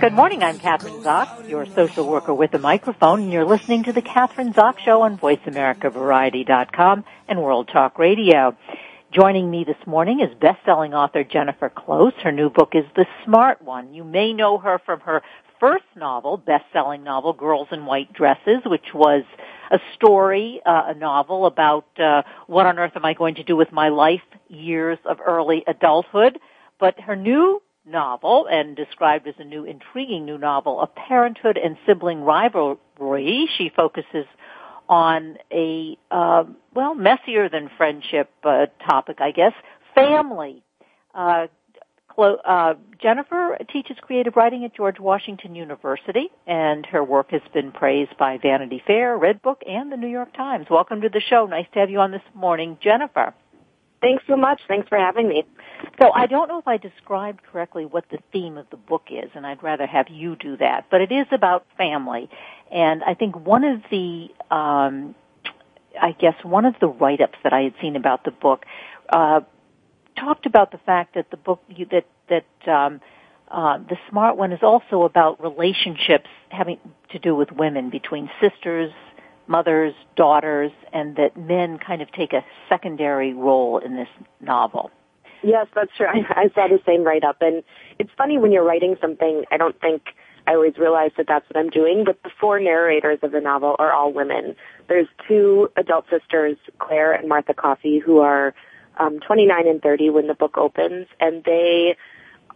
Good morning. I'm Kathryn Zox, your social worker with a microphone, and you're listening to the Kathryn Zox Show on VoiceAmericaVariety.com and World Talk Radio. Joining me this morning is best-selling author Jennifer Close. Her new book is The Smart One. You may know her from her first novel, best-selling novel, Girls in White Dresses, which was a story, uh, a novel about uh, what on earth am I going to do with my life, years of early adulthood. But her new novel and described as a new intriguing new novel of parenthood and sibling rivalry. She focuses on a uh, well messier than friendship uh, topic, I guess, family. Uh, uh, Jennifer teaches creative writing at George Washington University, and her work has been praised by Vanity Fair, Redbook, and the New York Times. Welcome to the show. Nice to have you on this morning, Jennifer. Thanks so much. Thanks for having me. So I don't know if I described correctly what the theme of the book is, and I'd rather have you do that. But it is about family, and I think one of the, um, I guess one of the write-ups that I had seen about the book uh, talked about the fact that the book you, that that um, uh, the smart one is also about relationships having to do with women between sisters, mothers, daughters, and that men kind of take a secondary role in this novel. Yes, that's true. I, I saw the same write up, and it's funny when you're writing something. I don't think I always realize that that's what I'm doing, but the four narrators of the novel are all women. There's two adult sisters, Claire and Martha Coffey, who are um, 29 and 30 when the book opens, and they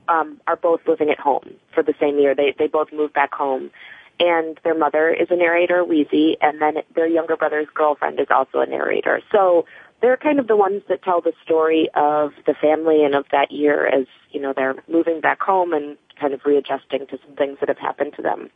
um, are both living at home for the same year. They they both moved back home, and their mother is a narrator, Wheezy, and then their younger brother's girlfriend is also a narrator. So they're kind of the ones that tell the story of the family and of that year as, you know, they're moving back home and kind of readjusting to some things that have happened to them.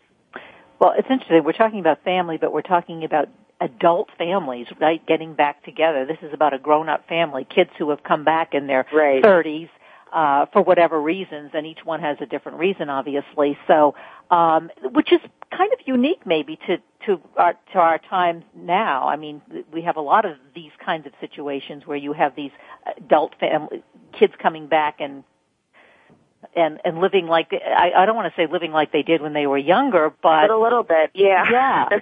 Well, it's interesting. We're talking about family, but we're talking about adult families, right, getting back together. This is about a grown-up family, kids who have come back in their right. 30s uh, for whatever reasons, and each one has a different reason, obviously. So, um, which is kind of unique, maybe to to our to our times now. I mean, we have a lot of these kinds of situations where you have these adult family kids coming back and and and living like I, I don't want to say living like they did when they were younger, but, but a little bit, yeah, yeah,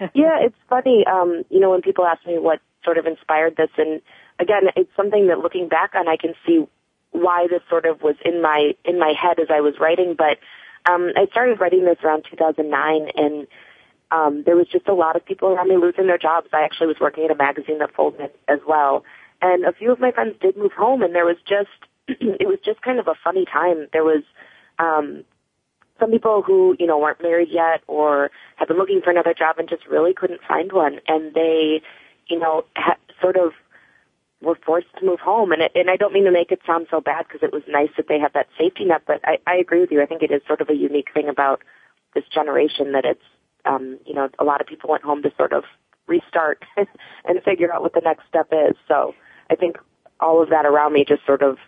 yeah. It's funny, um, you know, when people ask me what sort of inspired this, and again, it's something that looking back on, I can see why this sort of was in my in my head as I was writing. But um, I started writing this around 2009, and um, there was just a lot of people around me losing their jobs. I actually was working at a magazine that folded as well, and a few of my friends did move home, and there was just it was just kind of a funny time. There was um, some people who you know weren't married yet or had been looking for another job and just really couldn't find one, and they you know ha- sort of were forced to move home. And, it, and I don't mean to make it sound so bad because it was nice that they had that safety net, but I, I agree with you. I think it is sort of a unique thing about this generation that it's, um, you know, a lot of people went home to sort of restart and figure out what the next step is. So I think all of that around me just sort of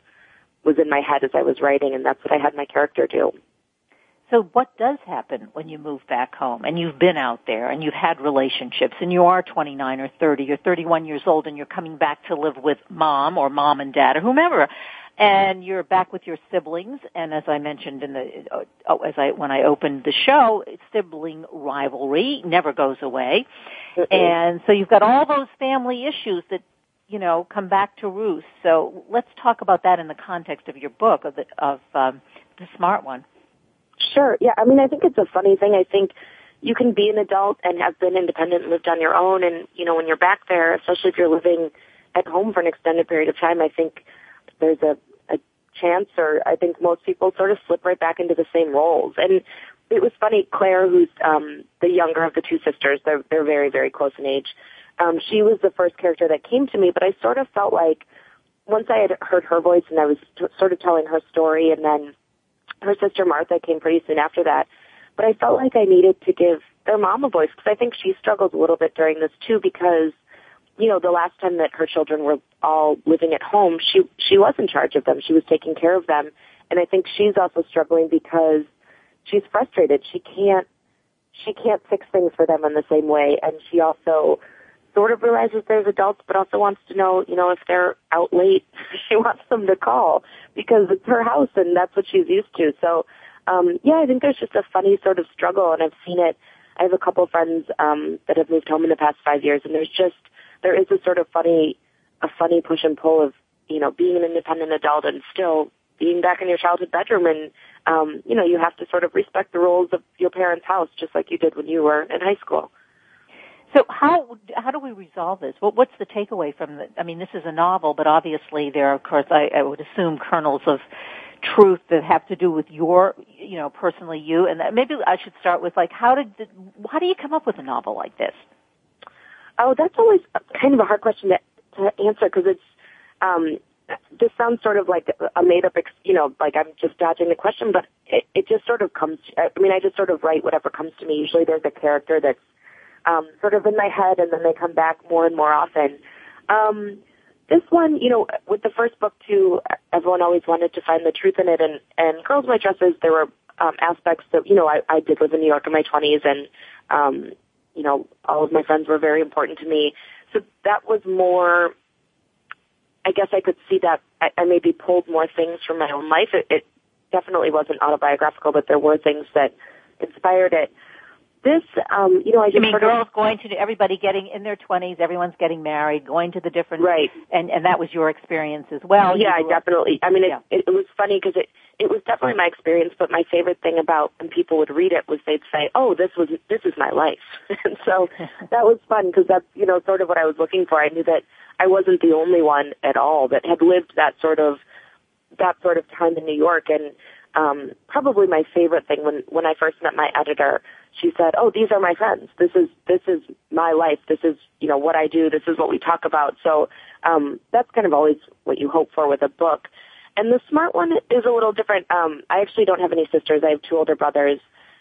was in my head as I was writing, and that's what I had my character do. So what does happen when you move back home and you've been out there and you've had relationships and you are 29 or 30, you're 31 years old and you're coming back to live with mom or mom and dad or whomever and you're back with your siblings and as I mentioned in the oh, as I when I opened the show sibling rivalry never goes away. Mm-hmm. and so you've got all those family issues that you know come back to roost. So let's talk about that in the context of your book of the of um, the smart one Sure. Yeah. I mean, I think it's a funny thing. I think you can be an adult and have been independent and lived on your own. And, you know, when you're back there, especially if you're living at home for an extended period of time, I think there's a, a chance or I think most people sort of slip right back into the same roles. And it was funny, Claire, who's um, the younger of the two sisters, they're, they're very, very close in age. Um, she was the first character that came to me, but I sort of felt like once I had heard her voice and I was t- sort of telling her story and then her sister Martha came pretty soon after that, but I felt like I needed to give their mom a voice because I think she struggled a little bit during this too because you know, the last time that her children were all living at home, she she was in charge of them. She was taking care of them, and I think she's also struggling because she's frustrated. She can't she can't fix things for them in the same way, and she also sort of realizes there's adults, but also wants to know, you know, if they're out late, she wants them to call because it's her house and that's what she's used to. So, um, yeah, I think there's just a funny sort of struggle, and I've seen it. I have a couple friends um, that have moved home in the past five years, and there's just there is a sort of funny, a funny push and pull of, you know, being an independent adult and still being back in your childhood bedroom and, um, you know, you have to sort of respect the rules of your parents' house just like you did when you were in high school. So how how do we resolve this? What, what's the takeaway from the? I mean, this is a novel, but obviously there are, of course, I, I would assume kernels of truth that have to do with your, you know, personally you. And that, maybe I should start with like, how did, the, how do you come up with a novel like this? Oh, that's always kind of a hard question to, to answer because it's, um, this sounds sort of like a made up, you know, like I'm just dodging the question, but it, it just sort of comes, I mean, I just sort of write whatever comes to me. Usually there's a character that's, um, sort of in my head and then they come back more and more often. Um, this one, you know, with the first book too, everyone always wanted to find the truth in it and, and Girls White Dresses, there were, um, aspects that, you know, I, I did live in New York in my 20s and, um, you know, all of my friends were very important to me. So that was more, I guess I could see that I, I maybe pulled more things from my own life. It, it definitely wasn't autobiographical, but there were things that inspired it this, um, you know, I just you mean girls of, going to everybody getting in their twenties, everyone's getting married, going to the different right, and and that was your experience as well. Yeah, definitely. I mean, it, yeah. it, it was funny because it it was definitely my experience. But my favorite thing about when people would read it was they'd say, "Oh, this was this is my life," and so that was fun because that's you know sort of what I was looking for. I knew that I wasn't the only one at all that had lived that sort of that sort of time in New York and um, probably my favorite thing when when I first met my editor. She said, "Oh, these are my friends. This is this is my life. This is you know what I do. This is what we talk about." So um, that's kind of always what you hope for with a book. And the smart one is a little different. Um, I actually don't have any sisters. I have two older brothers,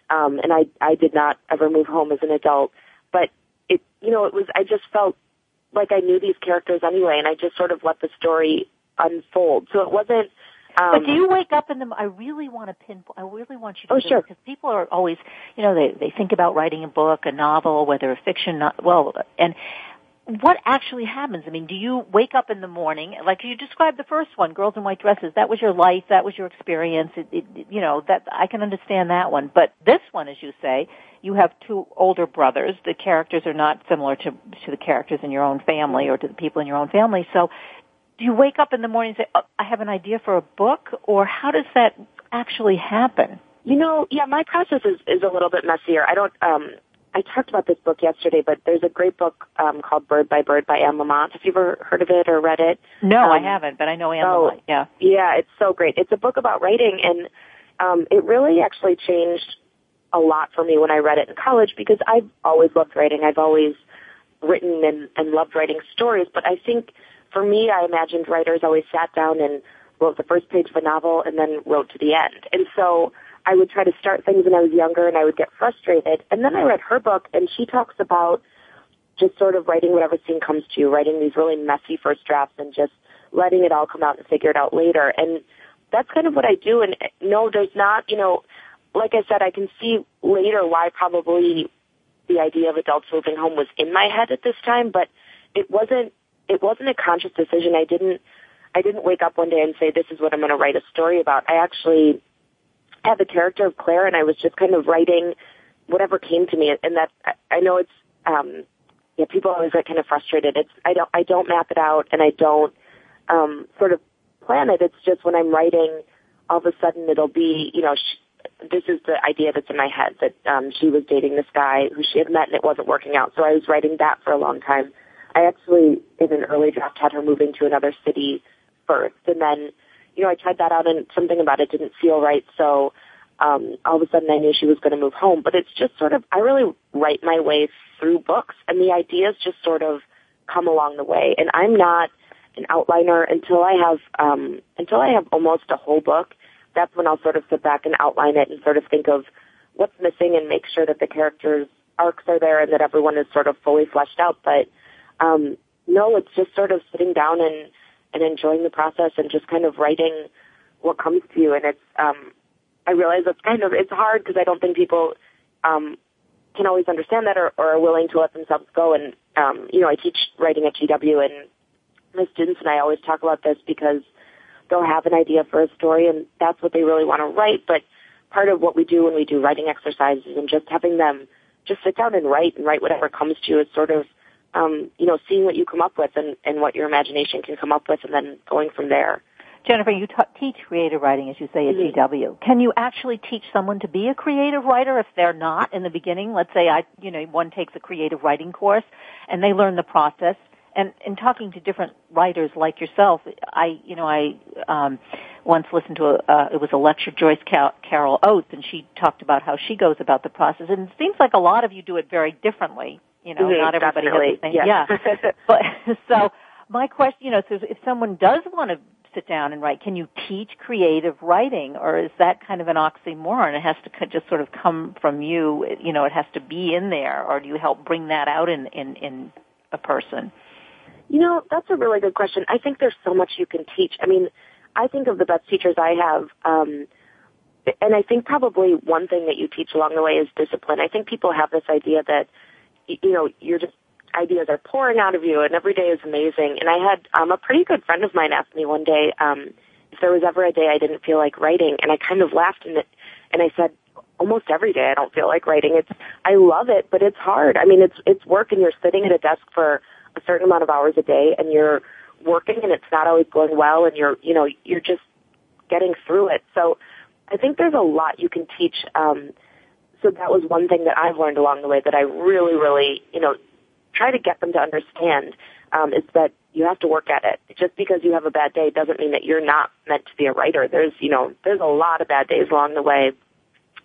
um, and I I did not ever move home as an adult. But it you know it was I just felt like I knew these characters anyway, and I just sort of let the story unfold. So it wasn't um, but do you wake up in the? I really want to pinpoint. I really want you to. Oh, sure. Because people are always, you know, they they think about writing a book, a novel, whether a fiction, not, well, and what actually happens? I mean, do you wake up in the morning, like you described the first one, Girls in White Dresses? That was your life. That was your experience. It, it, you know, that I can understand that one. But this one, as you say, you have two older brothers. The characters are not similar to to the characters in your own family or to the people in your own family. So, do you wake up in the morning and say, oh, I have an idea for a book, or how does that actually happen? You know, yeah, my process is, is a little bit messier. I don't, um, I talked about this book yesterday, but there's a great book um, called Bird by Bird by Anne Lamott. Have you ever heard of it or read it? No, um, I haven't, but I know Anne oh, Lamott. Yeah, yeah, it's so great. It's a book about writing, and um, it really actually changed a lot for me when I read it in college because I've always loved writing. I've always written and, and loved writing stories, but I think for me, I imagined writers always sat down and wrote the first page of a novel and then wrote to the end. And so I would try to start things when I was younger and I would get frustrated. And then I read her book and she talks about just sort of writing whatever scene comes to you, writing these really messy first drafts and just letting it all come out and figure it out later. And that's kind of what I do. And uh, no, there's not, you know, like I said, I can see later why probably the idea of adults moving home was in my head at this time, but it wasn't it wasn't a conscious decision. I didn't I didn't wake up one day and say this is what I'm going to write a story about. I actually had the character of Claire, and I was just kind of writing whatever came to me. And that I know it's um, yeah, people always get kind of frustrated. It's I don't I don't map it out, and I don't um, sort of plan it. It's just when I'm writing, all of a sudden it'll be you know. Sh- this is the idea that's in my head that um, she was dating this guy who she had met and it wasn't working out. So I was writing that for a long time. I actually, in an early draft, had her moving to another city first, and then, you know, I tried that out and something about it didn't feel right. So, um, all of a sudden I knew she was going to move home. But it's just sort of, I really write my way through books and the ideas just sort of come along the way. And I'm not an outliner until I have, um, until I have almost a whole book. That's when I'll sort of sit back and outline it and sort of think of what's missing and make sure that the characters arcs are there and that everyone is sort of fully fleshed out. But, um, no, it's just sort of sitting down and, and enjoying the process and just kind of writing what comes to you. And it's, um, I realize it's kind of, it's hard because I don't think people, um, can always understand that or, or are willing to let themselves go. And, um, you know, I teach writing at GW and my students and I always talk about this because they'll have an idea for a story and that's what they really want to write. But part of what we do when we do writing exercises and just having them just sit down and write and write whatever comes to you is sort of, um, you know, seeing what you come up with and, and what your imagination can come up with and then going from there. Jennifer, you t- teach creative writing, as you say, at mm-hmm. GW. Can you actually teach someone to be a creative writer if they're not in the beginning? Let's say I, you know, one takes a creative writing course and they learn the process. And in talking to different writers like yourself, I, you know, I um, once listened to a, uh, it was a lecture Joyce Carol Oates, and she talked about how she goes about the process. And it seems like a lot of you do it very differently. You know, mm-hmm, not everybody definitely. has the same. Yeah. yeah. but so my question, you know, so if someone does want to sit down and write, can you teach creative writing, or is that kind of an oxymoron? It has to just sort of come from you. You know, it has to be in there, or do you help bring that out in in, in a person? You know, that's a really good question. I think there's so much you can teach. I mean, I think of the best teachers I have, um, and I think probably one thing that you teach along the way is discipline. I think people have this idea that, you know, you're just ideas are pouring out of you and every day is amazing. And I had um, a pretty good friend of mine ask me one day um, if there was ever a day I didn't feel like writing, and I kind of laughed and and I said, almost every day I don't feel like writing. It's I love it, but it's hard. I mean, it's it's work, and you're sitting at a desk for a certain amount of hours a day, and you're working, and it's not always going well, and you're you know you're just getting through it. So I think there's a lot you can teach. Um, so that was one thing that I've learned along the way that I really, really, you know, try to get them to understand um, is that you have to work at it. Just because you have a bad day doesn't mean that you're not meant to be a writer. There's, you know, there's a lot of bad days along the way.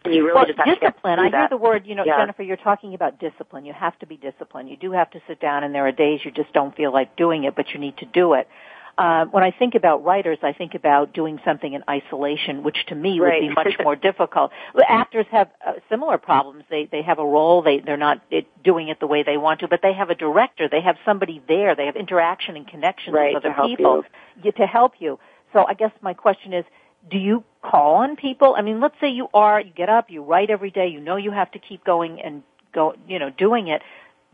And you really well, just have discipline. To I hear the word, you know, yeah. Jennifer, you're talking about discipline. You have to be disciplined. You do have to sit down and there are days you just don't feel like doing it, but you need to do it. Uh, when I think about writers, I think about doing something in isolation, which to me right. would be much more difficult. Actors have uh, similar problems. They they have a role. They they're not it, doing it the way they want to, but they have a director. They have somebody there. They have interaction and connections right, with other people you. to help you. So I guess my question is, do you call on people? I mean, let's say you are, you get up, you write every day, you know you have to keep going and go, you know, doing it.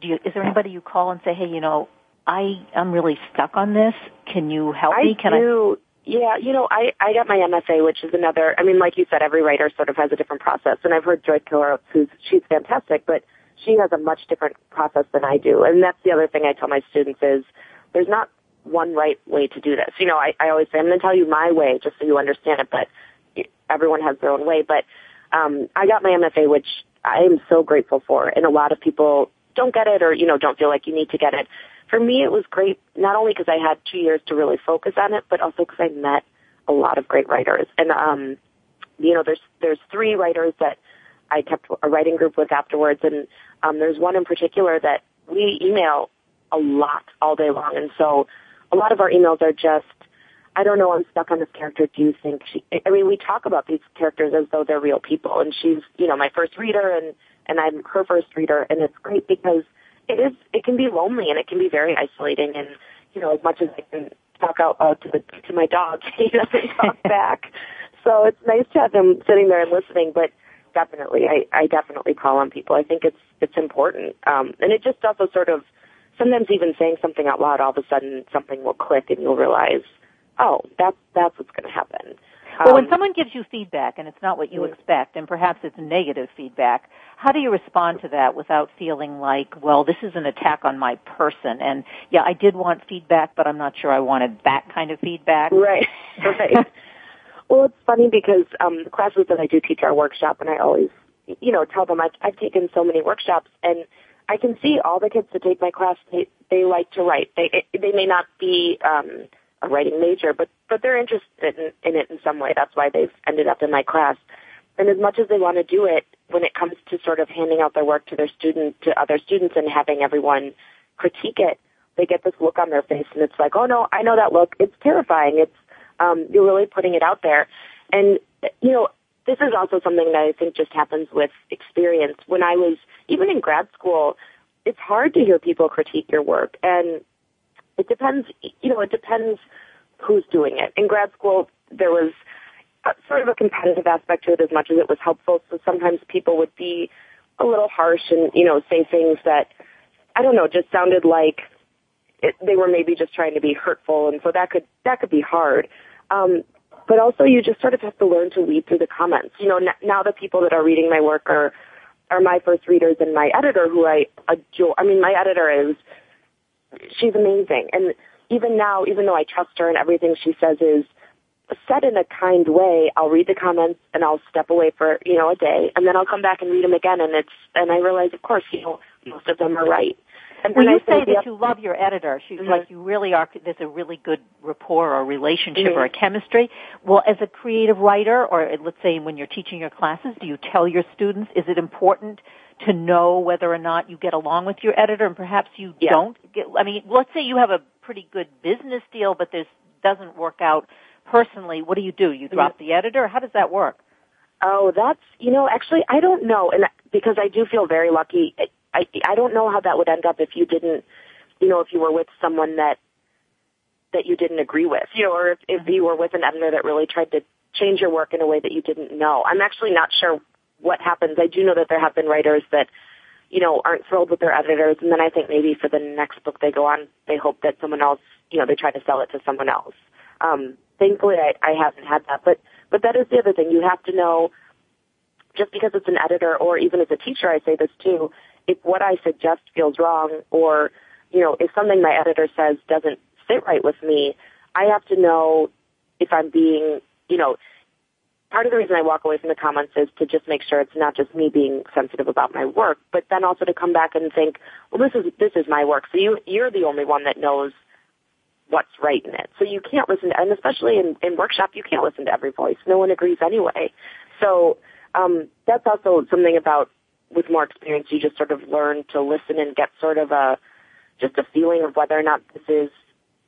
Do you, is there anybody you call and say, hey, you know, I am really stuck on this. Can you help I me? Can I do. I? Yeah, you know, I I got my MFA, which is another. I mean, like you said, every writer sort of has a different process, and I've heard Joy Keller, who's she's fantastic, but she has a much different process than I do, and that's the other thing I tell my students is there's not one right way to do this. You know, I I always say I'm going to tell you my way just so you understand it, but everyone has their own way. But um, I got my MFA, which I am so grateful for, and a lot of people don't get it or you know don't feel like you need to get it for me, it was great, not only because I had two years to really focus on it, but also because I met a lot of great writers. And, um, you know, there's, there's three writers that I kept a writing group with afterwards. And, um, there's one in particular that we email a lot all day long. And so a lot of our emails are just, I don't know, I'm stuck on this character. Do you think she, I mean, we talk about these characters as though they're real people and she's, you know, my first reader and, and I'm her first reader. And it's great because it is it can be lonely and it can be very isolating and you know as much as I can talk out loud to the to my dog he doesn't talk back. So it's nice to have him sitting there and listening but definitely I I definitely call on people. I think it's it's important. Um and it just also sort of sometimes even saying something out loud all of a sudden something will click and you'll realize oh that's that's what's going to happen well, when um, someone gives you feedback and it's not what you expect, and perhaps it's negative feedback, how do you respond to that without feeling like, well, this is an attack on my person? And yeah, I did want feedback, but I'm not sure I wanted that kind of feedback. Right, right. well, it's funny because um, the classes that I do teach our workshop, and I always, you know, tell them I've, I've taken so many workshops, and I can see all the kids that take my class, they, they like to write. They, they may not be, um, a writing major, but but they're interested in, in it in some way. That's why they've ended up in my class. And as much as they want to do it, when it comes to sort of handing out their work to their student to other students and having everyone critique it, they get this look on their face, and it's like, oh no, I know that look. It's terrifying. It's um, you're really putting it out there, and you know this is also something that I think just happens with experience. When I was even in grad school, it's hard to hear people critique your work, and it depends. You know, it depends who's doing it. In grad school, there was sort of a competitive aspect to it as much as it was helpful. So sometimes people would be a little harsh and you know say things that I don't know just sounded like it, they were maybe just trying to be hurtful, and so that could that could be hard. Um, but also, you just sort of have to learn to weed through the comments. You know, n- now the people that are reading my work are are my first readers and my editor, who I adore. I mean, my editor is she's amazing, and even now, even though I trust her and everything she says is said in a kind way, I'll read the comments and I'll step away for you know a day, and then I'll come back and read them again, and it's and I realize, of course, you know, most of them are right. And when you say that you love your editor, she's mm-hmm. like you really are, there's a really good rapport or relationship mm-hmm. or a chemistry. Well, as a creative writer, or let's say when you're teaching your classes, do you tell your students, is it important to know whether or not you get along with your editor and perhaps you yeah. don't get, I mean, let's say you have a pretty good business deal, but this doesn't work out personally. What do you do? You drop the editor? How does that work? Oh, that's, you know, actually, I don't know. And because I do feel very lucky, I I don't know how that would end up if you didn't, you know, if you were with someone that that you didn't agree with, you know, or if, if you were with an editor that really tried to change your work in a way that you didn't know. I'm actually not sure what happens. I do know that there have been writers that, you know, aren't thrilled with their editors, and then I think maybe for the next book they go on, they hope that someone else, you know, they try to sell it to someone else. Um, thankfully, I, I haven't had that, but but that is the other thing. You have to know, just because it's an editor, or even as a teacher, I say this too if what I suggest feels wrong or, you know, if something my editor says doesn't sit right with me, I have to know if I'm being, you know, part of the reason I walk away from the comments is to just make sure it's not just me being sensitive about my work, but then also to come back and think, well, this is, this is my work. So you, you're the only one that knows what's right in it. So you can't listen to, and especially in, in workshop, you can't listen to every voice. No one agrees anyway. So, um, that's also something about with more experience, you just sort of learn to listen and get sort of a just a feeling of whether or not this is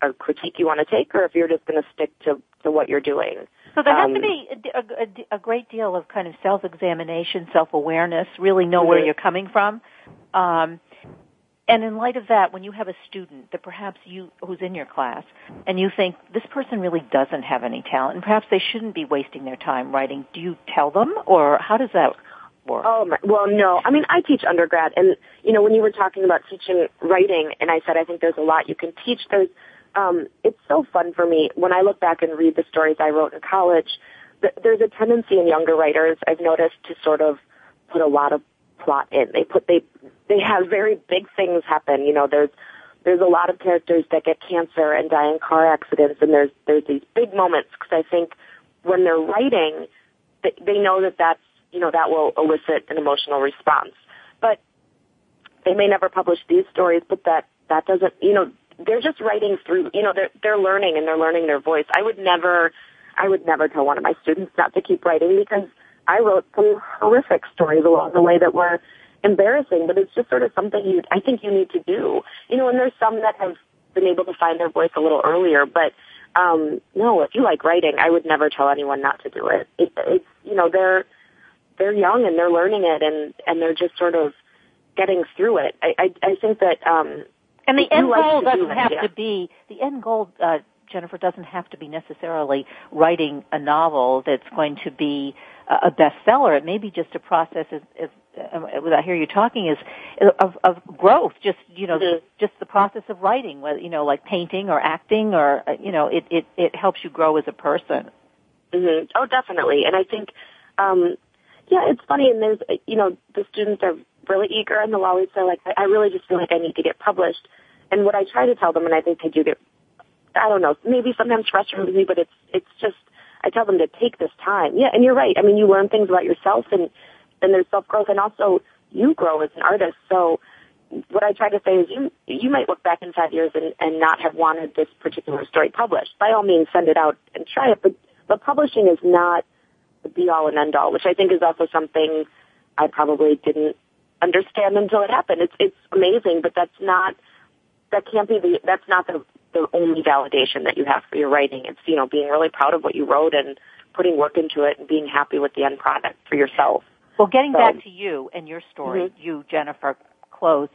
a critique you want to take, or if you're just going to stick to to what you're doing. So there has um, to be a, a, a, great deal of kind of self-examination, self-awareness, really know where you're coming from. Um, and in light of that, when you have a student that perhaps you, who's in your class, and you think this person really doesn't have any talent, and perhaps they shouldn't be wasting their time writing, do you tell them, or how does that work? Oh, my, well, no. I mean, I teach undergrad, and you know, when you were talking about teaching writing, and I said I think there's a lot you can teach. There's, um, it's so fun for me when I look back and read the stories I wrote in college. Th- there's a tendency in younger writers I've noticed to sort of put a lot of plot in. They put they they have very big things happen. You know, there's there's a lot of characters that get cancer and die in car accidents, and there's there's these big moments because I think when they're writing, they, they know that that's you know, that will elicit an emotional response. But they may never publish these stories, but that, that doesn't, you know, they're just writing through, you know, they're, they're learning and they're learning their voice. I would never, I would never tell one of my students not to keep writing because I wrote some horrific stories along the way that were embarrassing, but it's just sort of something you, I think you need to do. You know, and there's some that have been able to find their voice a little earlier, but um no, if you like writing, I would never tell anyone not to do it. it it's you know, they're they're young and they're learning it and and they're just sort of getting through it. I I, I think that um and the end goal doesn't have to be the end goal uh Jennifer doesn't have to be necessarily writing a novel that's going to be a bestseller. It may be just a process as, as uh, what I hear you talking is of, of growth. Just you know, mm-hmm. just the process of writing, whether you know, like painting or acting, or uh, you know, it it it helps you grow as a person. Mm-hmm. Oh, definitely. And I think um, yeah, it's funny, and there's, you know, the students are really eager, and they'll always say, like, I really just feel like I need to get published. And what I try to tell them, and I think they do get, I don't know, maybe sometimes frustrated with me, but it's, it's just, I tell them to take this time. Yeah, and you're right. I mean, you learn things about yourself, and, and there's self-growth, and also you grow as an artist. So what I try to say is you you might look back in five years and, and not have wanted this particular story published. By all means, send it out and try it. But but publishing is not the be all and end all, which I think is also something I probably didn't understand until it happened. It's it's amazing, but that's not that can't be the that's not the the only validation that you have for your writing. It's you know being really proud of what you wrote and putting work into it and being happy with the end product for yourself. Well, getting so, back to you and your story, mm-hmm. you Jennifer Close.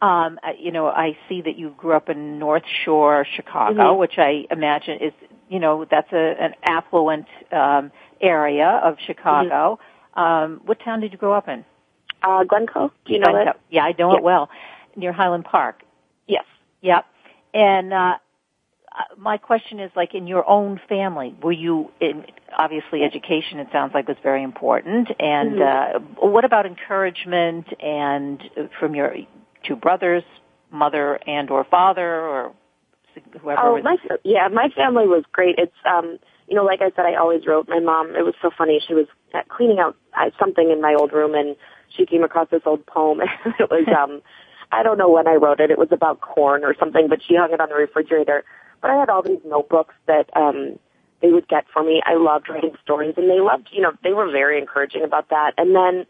Um, you know, I see that you grew up in North Shore, Chicago, mm-hmm. which I imagine is, you know, that's a, an affluent um, area of Chicago. Mm-hmm. Um, what town did you grow up in? Uh, Glencoe. Do you know Glencoe. it? Yeah, I know it well. Near Highland Park. Yes. Yep. And uh, uh, my question is, like, in your own family, were you in? Obviously, education. It sounds like was very important. And mm-hmm. uh, what about encouragement and uh, from your two brothers, mother and or father, or whoever? Oh, my yeah, my family was great. It's um, you know, like I said, I always wrote. My mom. It was so funny. She was cleaning out uh, something in my old room, and she came across this old poem. it was um. I don't know when I wrote it. It was about corn or something, but she hung it on the refrigerator. But I had all these notebooks that um they would get for me. I loved writing stories and they loved, you know, they were very encouraging about that. And then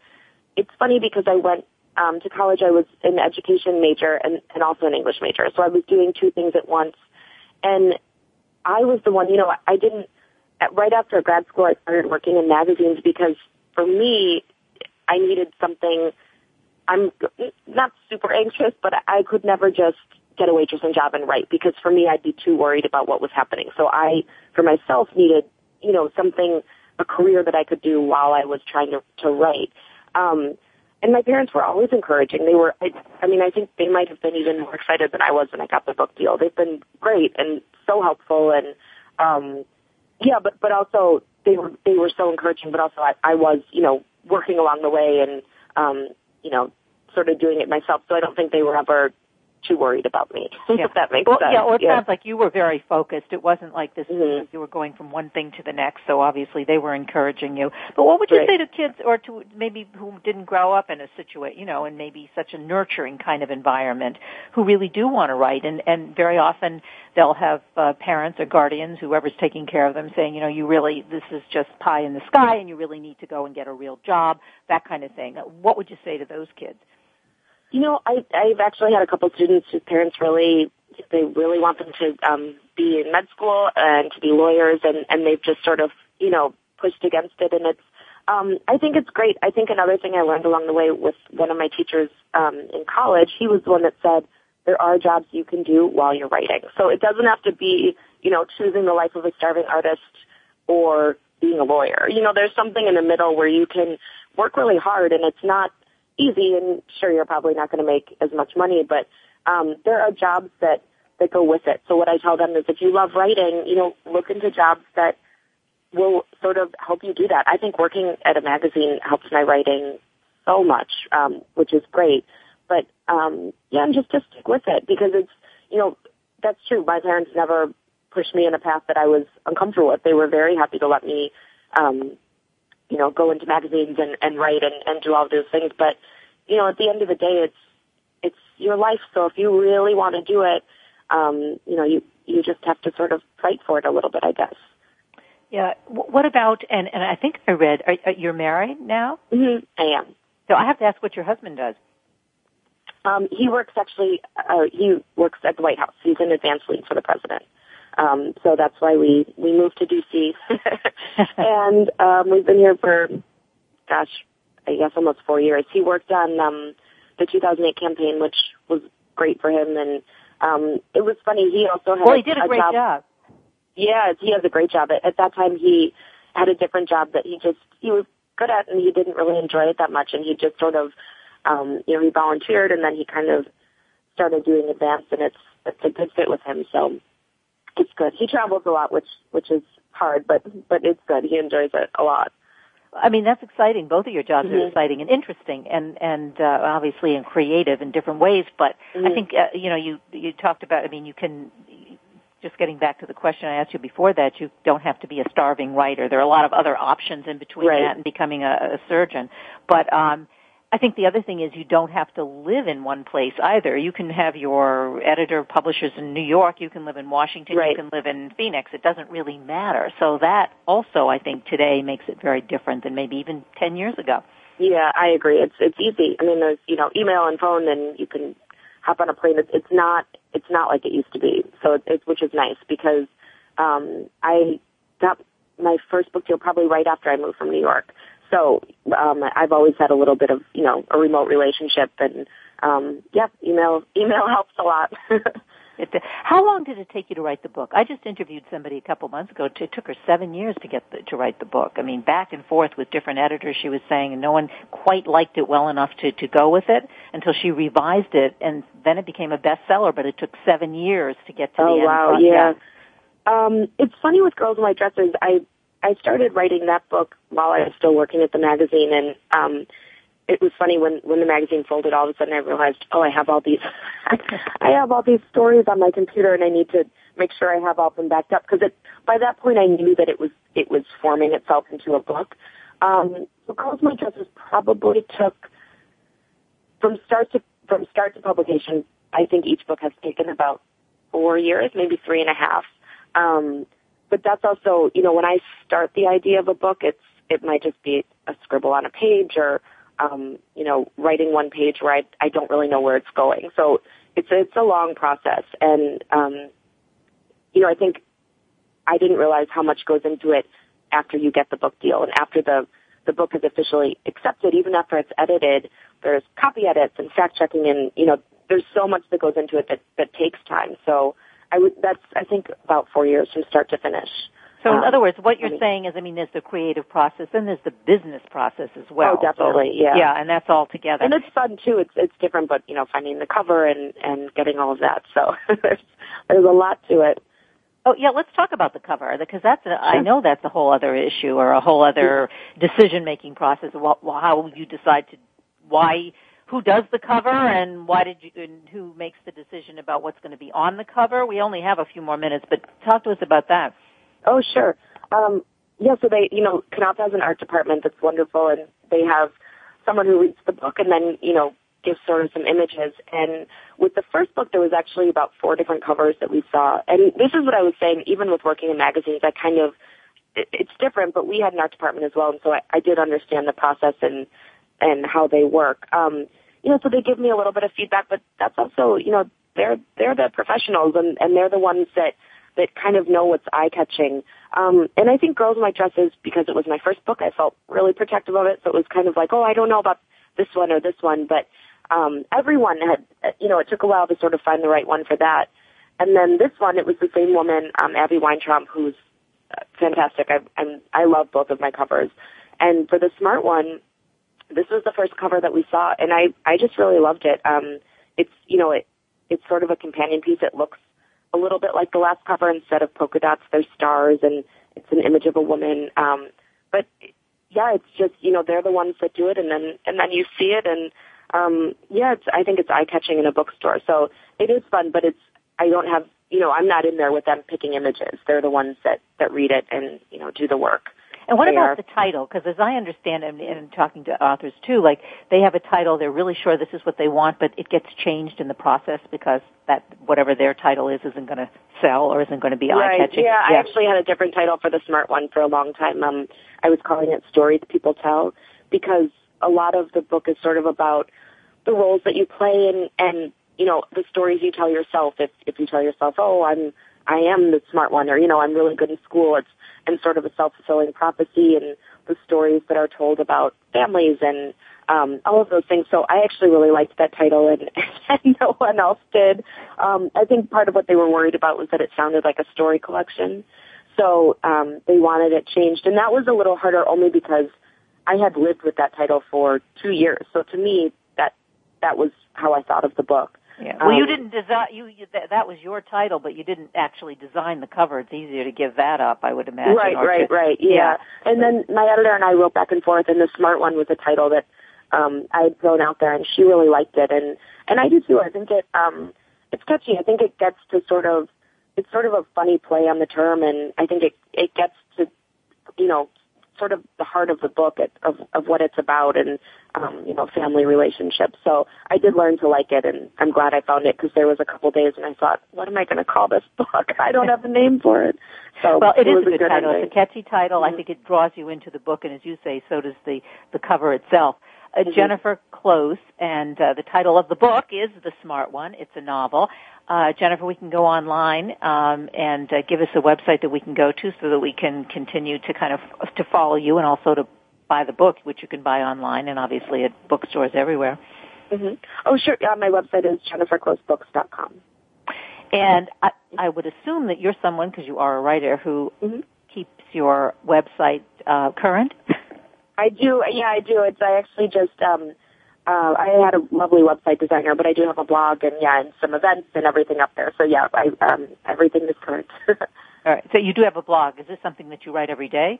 it's funny because I went um to college I was an education major and, and also an English major. So I was doing two things at once. And I was the one, you know, I didn't right after grad school I started working in magazines because for me I needed something I'm not super anxious, but I could never just get a waitressing job and write because for me I'd be too worried about what was happening. So I, for myself, needed, you know, something, a career that I could do while I was trying to, to write. Um, and my parents were always encouraging. They were, I, I mean, I think they might have been even more excited than I was when I got the book deal. They've been great and so helpful and, um, yeah, but, but also they were, they were so encouraging, but also I, I was, you know, working along the way and, um, you know, sort of doing it myself. So I don't think they were ever too worried about me. Yeah. if that makes well, sense. Yeah, well, it yeah. sounds like you were very focused. It wasn't like this. Mm-hmm. You were going from one thing to the next. So obviously they were encouraging you. But what would you right. say to kids, or to maybe who didn't grow up in a situation, you know, in maybe such a nurturing kind of environment, who really do want to write, and and very often they'll have uh, parents or guardians, whoever's taking care of them, saying, you know, you really this is just pie in the sky, and you really need to go and get a real job, that kind of thing. What would you say to those kids? You know, I, I've actually had a couple students whose parents really, they really want them to um, be in med school and to be lawyers, and and they've just sort of, you know, pushed against it. And it's, um, I think it's great. I think another thing I learned along the way with one of my teachers um, in college, he was the one that said there are jobs you can do while you're writing. So it doesn't have to be, you know, choosing the life of a starving artist or being a lawyer. You know, there's something in the middle where you can work really hard and it's not easy and sure you're probably not going to make as much money, but um, there are jobs that that go with it. So what I tell them is if you love writing, you know, look into jobs that will sort of help you do that. I think working at a magazine helps my writing so much, um, which is great. But um, yeah, and just to stick with it because it's you know that's true. My parents never pushed me in a path that I was uncomfortable with. They were very happy to let me um, you know, go into magazines and, and write and, and do all those things. But, you know, at the end of the day, it's, it's your life. So if you really want to do it, um, you know, you, you just have to sort of fight for it a little bit, I guess. Yeah. What about, and, and I think I read, are, are you're married now? Mm-hmm. I am. So I have to ask what your husband does. Um, he works actually, uh, he works at the White House. He's an advance lead for the president. Um, so that's why we, we moved to DC. and, um, we've been here for, gosh, I guess almost four years. He worked on, um, the 2008 campaign, which was great for him. And, um, it was funny. He also had well, he did a, a great job. job. Yeah, he has a great job. At, at that time, he had a different job that he just, he was good at and he didn't really enjoy it that much. And he just sort of, um, you know, he volunteered and then he kind of started doing advance and it's, it's a good fit with him. So, it's good. He travels a lot, which which is hard, but but it's good. He enjoys it a lot. I mean, that's exciting. Both of your jobs mm-hmm. are exciting and interesting, and and uh, obviously and creative in different ways. But mm-hmm. I think uh, you know you you talked about. I mean, you can just getting back to the question I asked you before that. You don't have to be a starving writer. There are a lot of other options in between right. that and becoming a, a surgeon. But um, I think the other thing is you don't have to live in one place either. You can have your editor publishers in New York, you can live in Washington, Right. you can live in Phoenix. It doesn't really matter. So that also I think today makes it very different than maybe even 10 years ago. Yeah, I agree. It's it's easy. I mean, there's you know email and phone, and you can hop on a plane. It's it's not it's not like it used to be. So it, it's which is nice because um, I got my first book deal probably right after I moved from New York. So um, I've always had a little bit of you know a remote relationship, and um, yeah, email email helps a lot. How long did it take you to write the book? I just interviewed somebody a couple months ago. It took her seven years to get the, to write the book. I mean, back and forth with different editors. She was saying, and no one quite liked it well enough to to go with it until she revised it, and then it became a bestseller. But it took seven years to get to oh the end. Oh wow, pro- yeah. Um, it's funny with Girls in White Dresses. I I started writing that book while I was still working at the magazine, and um, it was funny when when the magazine folded. All of a sudden, I realized, oh, I have all these, I have all these stories on my computer, and I need to make sure I have all of them backed up because. By that point, I knew that it was it was forming itself into a book. Um, so White Dresses probably took from start to from start to publication. I think each book has taken about four years, maybe three and a half. Um, but that's also, you know, when I start the idea of a book, it's it might just be a scribble on a page or, um, you know, writing one page where I I don't really know where it's going. So it's it's a long process, and um, you know, I think I didn't realize how much goes into it after you get the book deal and after the the book is officially accepted, even after it's edited. There's copy edits and fact checking, and you know, there's so much that goes into it that that takes time. So I would that's I think about four years from start to finish. So in Um, other words, what you're I mean- saying is, I mean, there's the creative process and there's the business process as well. Oh, definitely, So- yeah. Yeah, and that's all together. and it's fun too. It's it's different, but you know, finding the cover and and getting all of that. So there's there's a lot to it. Oh yeah, let's talk about the cover because that's a, I know that's a whole other issue or a whole other decision making process. How you decide to why who does the cover and why did you and who makes the decision about what's going to be on the cover. We only have a few more minutes, but talk to us about that. Oh, sure. Um, yeah, so they, you know, Knopf has an art department that's wonderful, and they have someone who reads the book and then, you know, gives sort of some images. And with the first book, there was actually about four different covers that we saw. And this is what I was saying, even with working in magazines, I kind of, it, it's different, but we had an art department as well, and so I, I did understand the process and, and how they work. Um, you know, so they give me a little bit of feedback, but that's also, you know, they're, they're the professionals and, and they're the ones that, that kind of know what's eye catching. Um, and I think Girls in White Dresses, because it was my first book, I felt really protective of it. So it was kind of like, oh, I don't know about this one or this one, but um, everyone had, you know, it took a while to sort of find the right one for that. And then this one, it was the same woman, um, Abby Weintraub, who's uh, fantastic. I, I'm, I love both of my covers. And for the smart one, this was the first cover that we saw, and I, I just really loved it. Um, it's, you know, it, it's sort of a companion piece. It looks a little bit like the last cover. Instead of polka dots, there's stars, and it's an image of a woman. Um, but yeah, it's just, you know, they're the ones that do it, and then, and then you see it, and um, yeah, it's, I think it's eye catching in a bookstore. So it is fun, but it's, I don't have, you know, I'm not in there with them picking images. They're the ones that, that read it and, you know, do the work. And what about are. the title? Because as I understand, and, and talking to authors too, like they have a title, they're really sure this is what they want, but it gets changed in the process because that whatever their title is isn't going to sell or isn't going to be eye Right. catching. Yeah, I actually had a different title for the smart one for a long time. Um, I was calling it Stories People Tell because a lot of the book is sort of about the roles that you play and, and, you know, the stories you tell yourself. If, if you tell yourself, oh, I'm, I am the smart one or, you know, I'm really good in school, it's, and sort of a self-fulfilling prophecy and the stories that are told about families and, um, all of those things. So I actually really liked that title and, and no one else did. Um, I think part of what they were worried about was that it sounded like a story collection. So um, they wanted it changed, and that was a little harder only because I had lived with that title for two years. So to me, that that was how I thought of the book. Yeah. Well, you Um, didn't design. You, you that, that was your title, but you didn't actually design the cover. It's easier to give that up, I would imagine. Right, right, to- right. Yeah. And then my editor and I wrote back and forth, and the smart one was a title that um, I had thrown out there, and she really liked it, and and I do too. I think it um, it's catchy. I think it gets to sort of it's sort of a funny play on the term, and I think it it gets to you know sort of the heart of the book of of what it's about and um, you know family relationships. So I did learn to like it, and I'm glad I found it because there was a couple days when I thought, what am I going to call this book? I don't have a name for it. So well, it, it is a good, good title. ending. It's a catchy title. Mm-hmm. I think it draws you into the book, and as you say, so does the the cover itself. Uh, Mm-hmm. Jennifer Close, and uh, the title of the book is The Smart One. It's a novel. Uh, Jennifer, we can go online um, and uh, give us a website that we can go to so that we can continue to kind of to follow you and also to buy the book, which you can buy online and obviously at bookstores everywhere. hmm Oh, sure. Yeah, my website is jenniferclosebooks.com. And I, I would assume that you're someone, because you are a writer, who hmm keeps your website uh, current. I do. Yeah, I do. It's I actually just um uh I had a lovely website designer, but I do have a blog and yeah, and some events and everything up there. So yeah, I um everything is current. All right. So you do have a blog. Is this something that you write every day?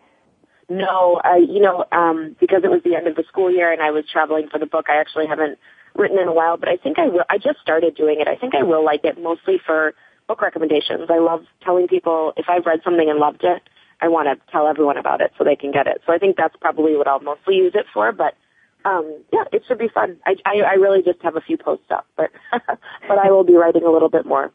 no, I you know, um because it was the end of the school year and I was traveling for the book, I actually haven't written in a while, but I think I will I just started doing it. I think I will like it mostly for book recommendations. I love telling people if I've read something and loved it, I want to tell everyone about it so they can get it. So I think that's probably what I'll mostly use it for. But um, yeah, it should be fun. I, I, I really just have a few posts up, but but I will be writing a little bit more.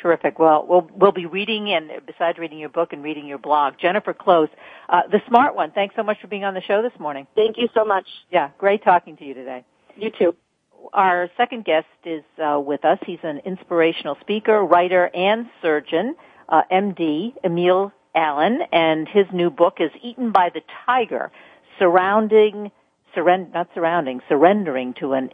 Terrific. Well, we'll we'll be reading, and besides reading your book and reading your blog, Jennifer Close, uh, the smart one. Thanks so much for being on the show this morning. Thank you so much. Yeah, great talking to you today. You too. Our second guest is uh, with us. He's an inspirational speaker, writer, and surgeon, uh, MD Emile Allen, and his new book is Eaten by the Tiger, surrounding, not surrounding, surrendering to an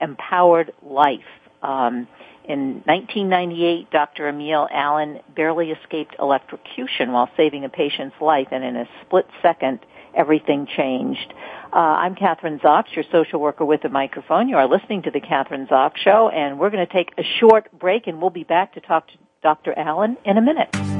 empowered life. Um, in 1998, Dr. Emile Allen barely escaped electrocution while saving a patient's life, and in a split second, everything changed. Uh, I'm Kathryn Zox, your social worker with a microphone. You are listening to the Kathryn Zox Show, and we're going to take a short break, and we'll be back to talk to Dr. Allen in a minute.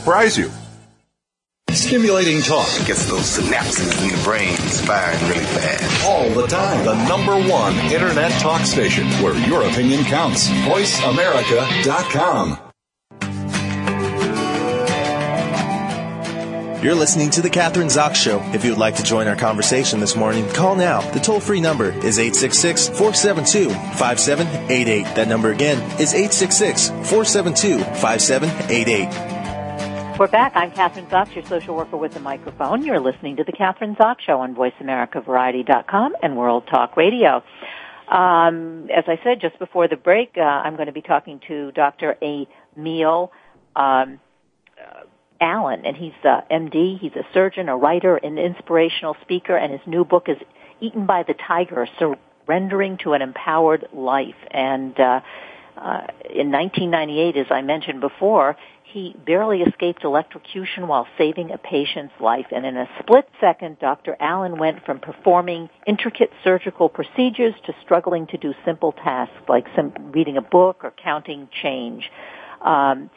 surprise you. Stimulating talk gets those synapses in the brain firing really fast. all the time. The number one internet talk station where your opinion counts. VoiceAmerica.com. You're listening to The Kathryn Zox Show. If you would like to join our conversation this morning, call now. The toll free number is 866 472 5788. That number again is 866 472 5788. We're back. I'm Kathryn Zox, your social worker with the microphone. You're listening to the Kathryn Zox Show on VoiceAmericaVariety.com and World Talk Radio. Um, as I said just before the break, uh, I'm going to be talking to Dr. Emile um, uh, Allen, and he's uh, MD. He's a surgeon, a writer, an inspirational speaker, and his new book is "Eaten by the Tiger: Surrendering to an Empowered Life." And uh, uh, in 1998, as I mentioned before, he barely escaped electrocution while saving a patient's life. And in a split second, Dr. Allen went from performing intricate surgical procedures to struggling to do simple tasks like sim- reading a book or counting change. Um,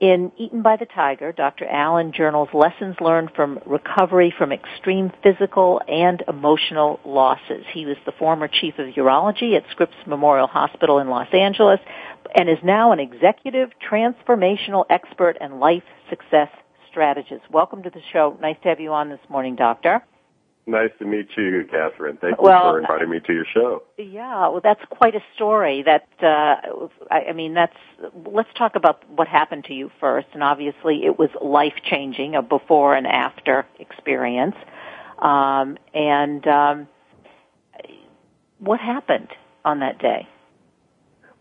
in Eaten by the Tiger, Dr. Allen journals lessons learned from recovery from extreme physical and emotional losses. He was the former chief of urology at Scripps Memorial Hospital in Los Angeles and is now an executive transformational expert and life success strategist. Welcome to the show. Nice to have you on this morning, Doctor. Nice to meet you, Kathryn. Thank you Well, for inviting me to your show. Yeah, well, that's quite a story. That uh, I, I mean, that's. Let's talk about what happened to you first. And obviously, it was life changing, a before and after experience. Um, and um, what happened on that day?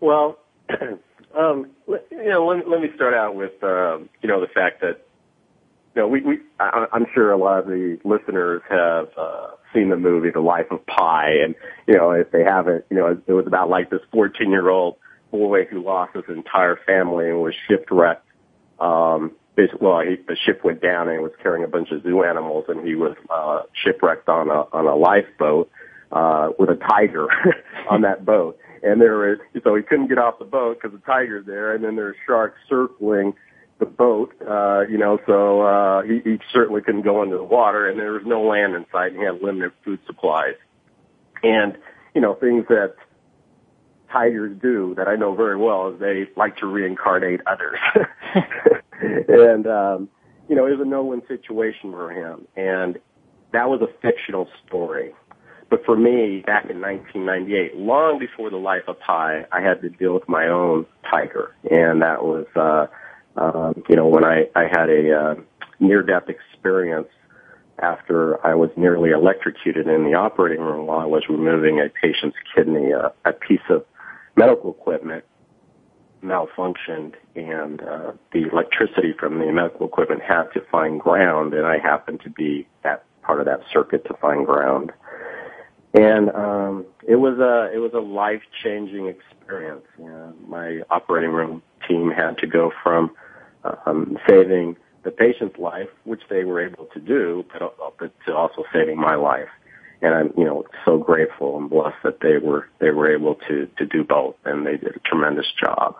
Well, Um, let, you know, let, let me start out with, um, you know, the fact that, you know, we, we, I, I'm sure a lot of the listeners have, uh, seen the movie The Life of Pi, and, you know, if they haven't, you know, it it was about like this 14 year old boy who lost his entire family and was shipwrecked. Um, well, he, the ship went down and he was carrying a bunch of zoo animals, and he was uh, shipwrecked on a on a lifeboat uh, with a tiger on that boat. And there was so he couldn't get off the boat because the tiger's there, and then there's sharks circling the boat. Uh, you know, so uh, he, he certainly couldn't go into the water, and there was no land in sight, and he had limited food supplies. And you know, things that tigers do that I know very well is they like to reincarnate others. and, um, you know, it was a no-win situation for him. And that was a fictional story. But for me, back in 1998, long before the life of Pi, I had to deal with my own tiger. And that was, uh, um, you know, when I, I had a, uh, near-death experience after I was nearly electrocuted in the operating room while I was removing a patient's kidney, uh, a piece of medical equipment malfunctioned and uh, the electricity from the medical equipment had to find ground and I happened to be that part of that circuit to find ground. And um, it was a it was a life changing experience. You know, my operating room team had to go from um, saving the patient's life, which they were able to do, but, but to also saving my life and I'm you know so grateful and blessed that they were they were able to to do both, and they did a tremendous job.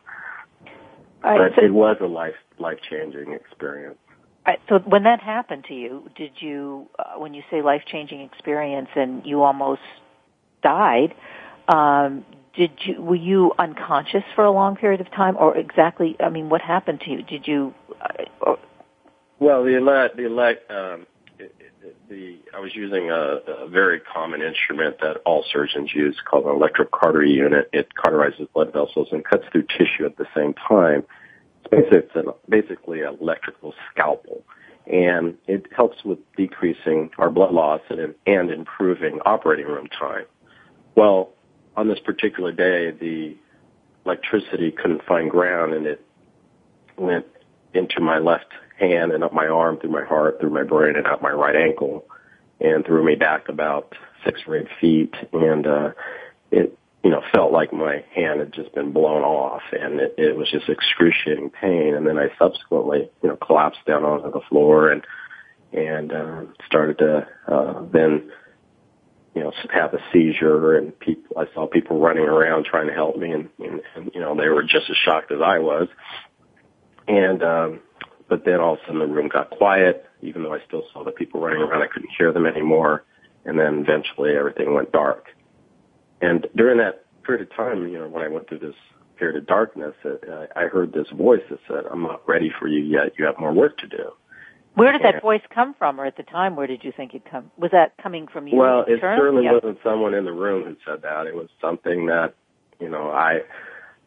Right, but so, it was a life life changing experience. So when that happened to you, did you uh, when you say life changing experience and you almost died? Um, did you were you unconscious for a long period of time, or exactly? I mean, what happened to you? Did you? Uh, or, well, the elect, the elect, um, the I was using a, a very common instrument that all surgeons use called an electrocautery unit. It cauterizes blood vessels and cuts through tissue at the same time. It's basically, it's basically an electrical scalpel, and it helps with decreasing our blood loss and, and improving operating room time. Well, on this particular day, the electricity couldn't find ground, and it went into my left hand and up my arm through my heart, through my brain, and up my right ankle, and threw me back about six or eight feet. And uh, it, you know, felt like my hand had just been blown off, and it, it was just excruciating pain. And then I subsequently, you know, collapsed down onto the floor and and uh, started to uh, then you know, have a seizure and people, I saw people running around trying to help me and, and, and you know, they were just as shocked as I was. And, um, but then all of a sudden the room got quiet, even though I still saw the people running around. I couldn't hear them anymore. And then eventually everything went dark. And during that period of time, you know, when I went through this period of darkness, uh, I heard this voice that said, I'm not ready for you yet. You have more work to do. Where did that voice come from, or at the time, where did you think it come? Was that coming from you? Well, it internally? certainly wasn't someone in the room who said that. It was something that, you know, I,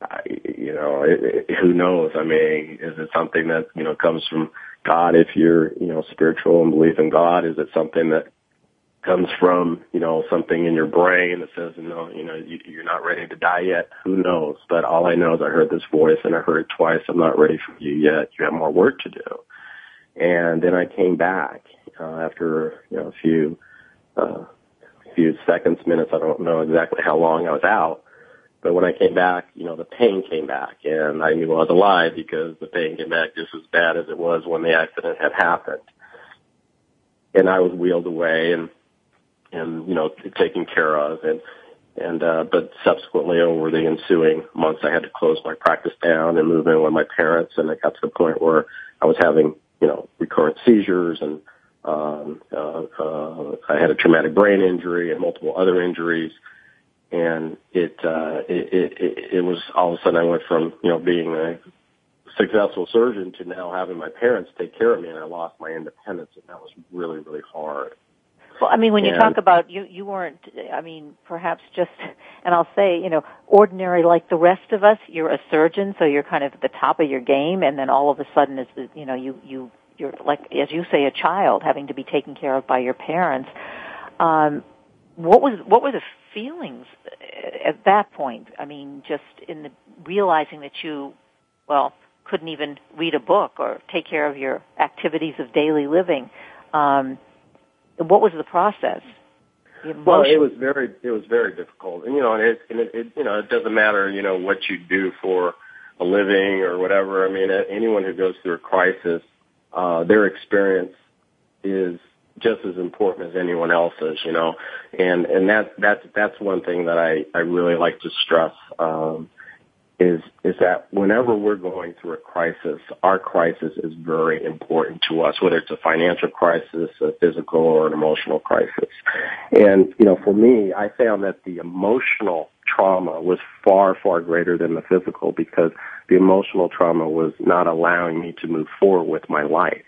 I you know, it, it, who knows? I mean, is it something that you know comes from God? If you're, you know, spiritual and believe in God, is it something that comes from, you know, something in your brain that says, no, you know, you, you're not ready to die yet? Who knows? But all I know is I heard this voice and I heard it twice. I'm not ready for you yet. You have more work to do. And then I came back uh, after you know a few uh, few seconds, minutes. I don't know exactly how long I was out. But when I came back, you know, the pain came back, and I knew I was alive because the pain came back just as bad as it was when the accident had happened. And I was wheeled away and and you know taken care of, and and uh, but subsequently over the ensuing months, I had to close my practice down and move in with my parents, and it got to the point where I was having you know, recurrent seizures and um, uh, uh, I had a traumatic brain injury and multiple other injuries. And it, uh, it, it, it was all of a sudden I went from, you know, being a successful surgeon to now having my parents take care of me and I lost my independence and that was really, really hard. Well, I mean, when you talk about you, you weren't. I mean, perhaps just, and I'll say, you know, ordinary like the rest of us. You're a surgeon, so you're kind of at the top of your game, and then all of a sudden, is you know, you you you're like, as you say, a child having to be taken care of by your parents. Um, what was what were the feelings at that point? I mean, just in the, realizing that you, well, couldn't even read a book or take care of your activities of daily living. Um, what was the process? The well, it was very it was very difficult, and you know, and it, and it, it you know it doesn't matter you know what you do for a living or whatever. I mean, anyone who goes through a crisis, uh, their experience is just as important as anyone else's, you know, and and that that's that's one thing that I I really like to stress. Um, is is that whenever we're going through a crisis, our crisis is very important to us, whether it's a financial crisis, a physical or an emotional crisis. And you know, for me, I found that the emotional trauma was far far greater than the physical because the emotional trauma was not allowing me to move forward with my life.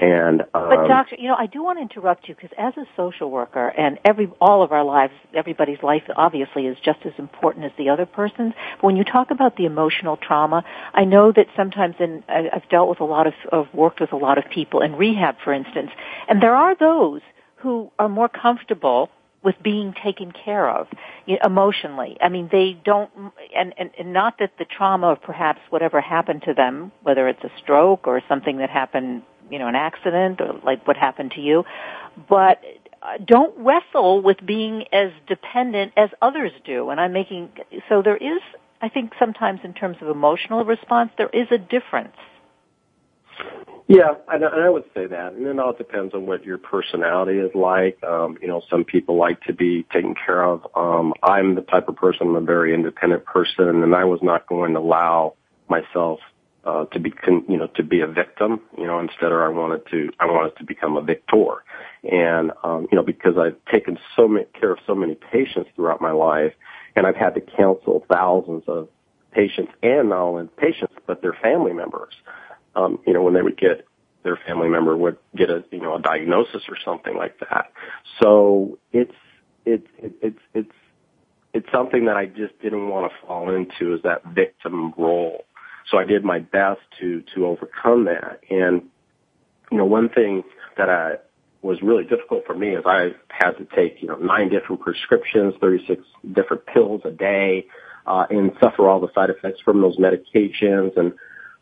And um, but doctor, you know, I do want to interrupt you because as a social worker, and every all of our lives, everybody's life obviously is just as important as the other person's. But when you talk about the emotional trauma, I know that sometimes, in I've dealt with a lot of, of worked with a lot of people in rehab, for instance, and there are those who are more comfortable with being taken care of emotionally. I mean, they don't, and, and, and not that the trauma of perhaps whatever happened to them, whether it's a stroke or something that happened you know, an accident or like what happened to you, but uh, don't wrestle with being as dependent as others do. And I'm making, so there is, I think sometimes in terms of emotional response, there is a difference. Yeah, and I would say that, and it all depends on what your personality is like. Um, you know, some people like to be taken care of. Um, I'm the type of person, I'm a very independent person, and I was not going to allow myself uh, to be, you know, to be a victim, you know, instead of I wanted to, I wanted to become a victor. And, um, you know, because I've taken so many, care of so many patients throughout my life and I've had to counsel thousands of patients and not only patients, but their family members. Um, you know, when they would get their family member would get a, you know, a diagnosis or something like that. So it's, it's, it's, it's, it's something that I just didn't want to fall into is that victim role. So I did my best to, to overcome that. And, you know, one thing that I was really difficult for me is I had to take, you know, nine different prescriptions, 36 different pills a day, uh, and suffer all the side effects from those medications. And,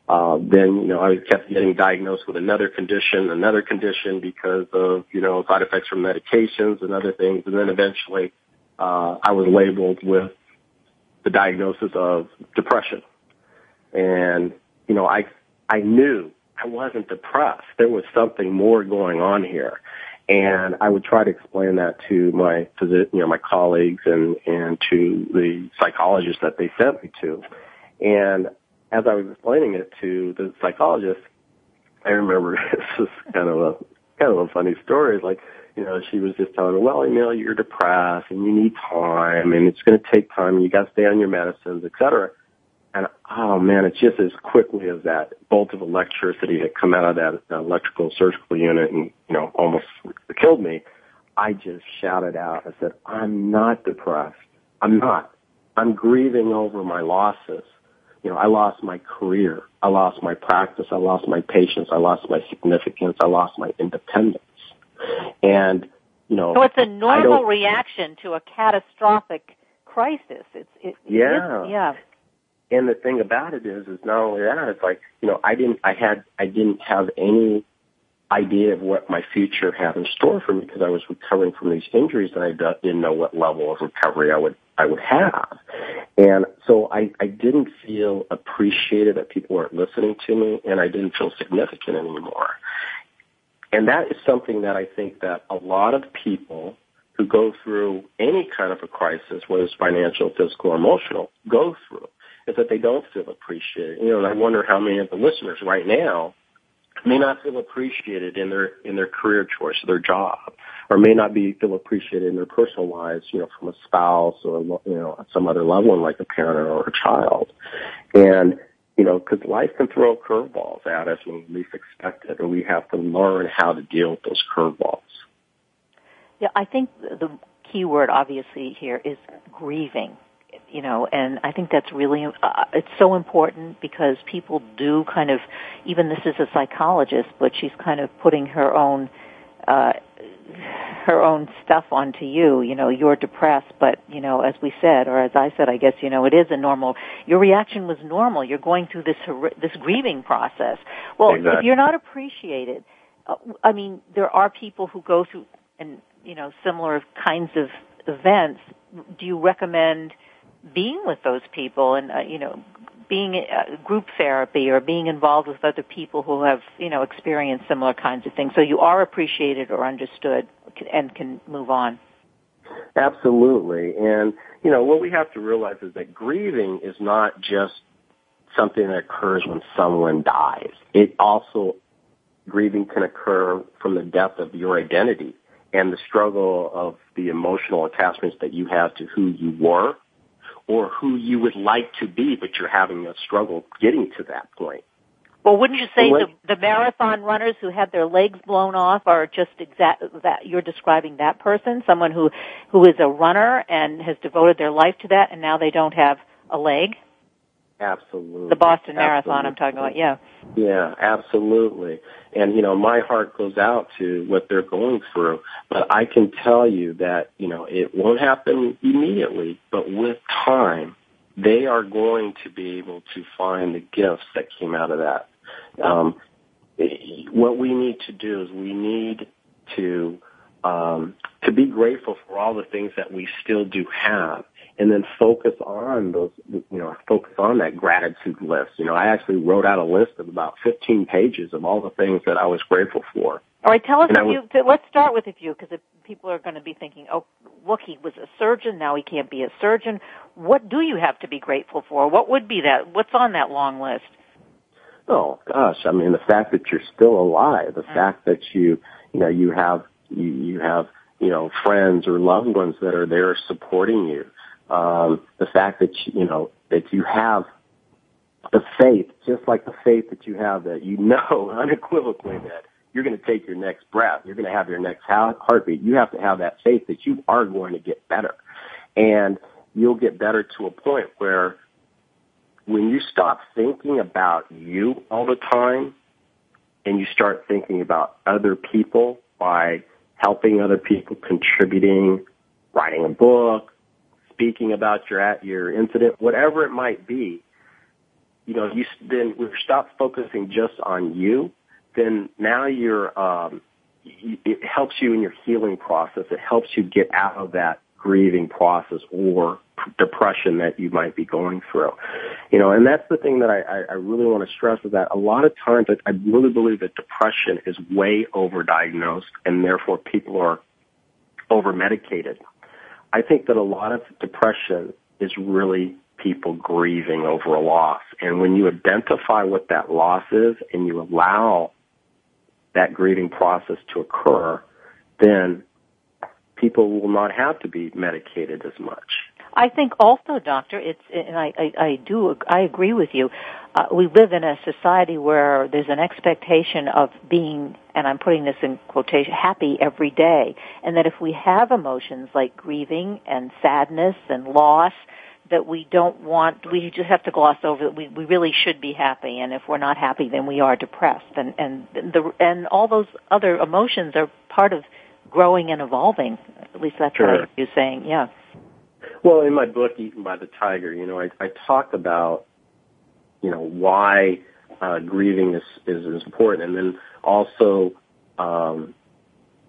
uh, then, you know, I kept getting diagnosed with another condition, another condition because of, you know, side effects from medications and other things. And then eventually, uh, I was labeled with the diagnosis of depression. And, you know, I, I knew I wasn't depressed. There was something more going on here. And I would try to explain that to my you know, my colleagues and, and to the psychologists that they sent me to. And as I was explaining it to the psychologist, I remember this is kind of a, kind of a funny story. Like, you know, she was just telling me, well, know, you're depressed and you need time and it's going to take time and you got to stay on your medicines, et cetera. And oh man, it's just as quickly as that bolt of electricity had come out of that electrical surgical unit and, you know, almost killed me. I just shouted out. I said, I'm not depressed. I'm not. I'm grieving over my losses. You know, I lost my career. I lost my practice. I lost my patience. I lost my significance. I lost my independence. And, you know. So it's a normal reaction to a catastrophic crisis. It's, it, yeah. It is, yeah. And the thing about it is, is not only that, it's like, you know, I didn't, I had, I didn't have any idea of what my future had in store for me because I was recovering from these injuries and I didn't know what level of recovery I would, I would have. And so I, I didn't feel appreciated that people weren't listening to me and I didn't feel significant anymore. And that is something that I think that a lot of people who go through any kind of a crisis, whether it's financial, physical, or emotional, go through is that they don't feel appreciated. You know, and I wonder how many of the listeners right now may not feel appreciated in their in their career choice, their job, or may not be feel appreciated in their personal lives. You know, from a spouse or you know some other level, like a parent or a child, and you know, because life can throw curveballs at us when we least expect it, and we have to learn how to deal with those curveballs. Yeah, I think the key word obviously here is grieving you know, and I think that's really, uh, it's so important because people do kind of, even this is a psychologist, but she's kind of putting her own, uh, her own stuff onto you. You know, you're depressed, but you know, as we said, or as I said, I guess you know, it is a normal. Your reaction was normal. You're going through this this grieving process. Well, exactly. if you're not appreciated, uh, I mean, there are people who go through and you know similar kinds of events. Do you recommend being with those people and uh, you know being uh, group therapy or being involved with other people who have, you know, experienced similar kinds of things. So you are appreciated or understood and can move on. Absolutely. And, you know, what we have to realize is that grieving is not just something that occurs when someone dies. It also, grieving can occur from the death of your identity and the struggle of the emotional attachments that you have to who you were or who you would like to be, but you're having a struggle getting to that point. Well, wouldn't you say the, the marathon runners who had their legs blown off are just exact that you're describing that person, someone who who is a runner and has devoted their life to that, and now they don't have a leg? Absolutely. The Boston absolutely. Marathon, I'm talking about. Yeah. Yeah, absolutely. And you know, my heart goes out to what they're going through. But I can tell you that you know it won't happen immediately, but with time, they are going to be able to find the gifts that came out of that. Um, what we need to do is we need to um, to be grateful for all the things that we still do have and then focus on those, you know, focus on that gratitude list. You know, I actually wrote out a list of about 15 pages of all the things that I was grateful for. All right, tell us And if was- you. Let's start with a few because people are going to be thinking, "Oh, look, he was a surgeon. Now he can't be a surgeon." What do you have to be grateful for? What would be that? What's on that long list? Oh gosh, I mean the fact that you're still alive, the mm. fact that you, you know, you have you, you have you know friends or loved ones that are there supporting you. Um, the fact that you, you know that you have the faith, just like the faith that you have that you know unequivocally that you're going to take your next breath, you're going to have your next heartbeat. You have to have that faith that you are going to get better, and you'll get better to a point where when you stop thinking about you all the time and you start thinking about other people by helping other people, contributing, writing a book, speaking about your at your incident, whatever it might be, you know, you then we stop focusing just on you. Then now you're, um, it helps you in your healing process. It helps you get out of that grieving process or depression that you might be going through. You know, and that's the thing that I, I, really want to stress is that a lot of times I, I really believe that depression is way overdiagnosed and therefore people are over medicated. I think that a lot of depression is really people grieving over a loss. And when you identify what that loss is and you allow that grieving process to occur, then people will not have to be medicated as much. I think also, doctor, it's and I I, I do I agree with you. Uh, we live in a society where there's an expectation of being, and I'm putting this in quotation, happy every day, and that if we have emotions like grieving and sadness and loss, that we don't want, we just have to gloss over that we, we really should be happy, and if we're not happy, then we are depressed, and and the and all those other emotions are part of growing and evolving. At least that's what I Sure. hear you saying. Yeah. Well, in my book, Eaten by the Tiger, you know, I, I talk about, you know, why uh, grieving is, is, is important, and then also, um,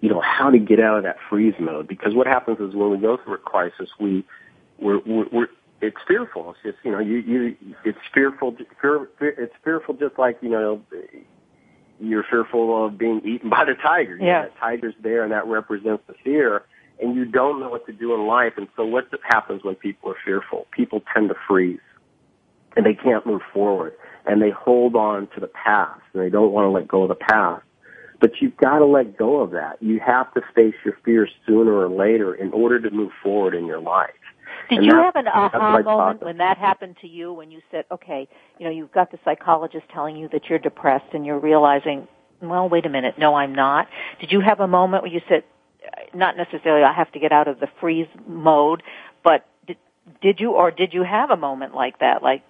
you know, how to get out of that freeze mode. Because what happens is when we go through a crisis, we we're, we're, we're it's fearful. It's just you know, you you it's fearful. Fear, fear, it's fearful, just like you know, you're fearful of being eaten by the tiger. You know, Yeah. that tiger's there, and that represents the fear and you don't know what to do in life. And so what happens when people are fearful? People tend to freeze and they can't move forward and they hold on to the past and they don't want to let go of the past. But you've got to let go of that. You have to face your fears sooner or later in order to move forward in your life. Did And you have an aha moment when that happened to you when you said, okay, you know, you've got the psychologist telling you that you're depressed and you're realizing, well, wait a minute, no, I'm not. Did you have a moment where you said, not necessarily I have to get out of the freeze mode, but did, did you or did you have a moment like that? Like,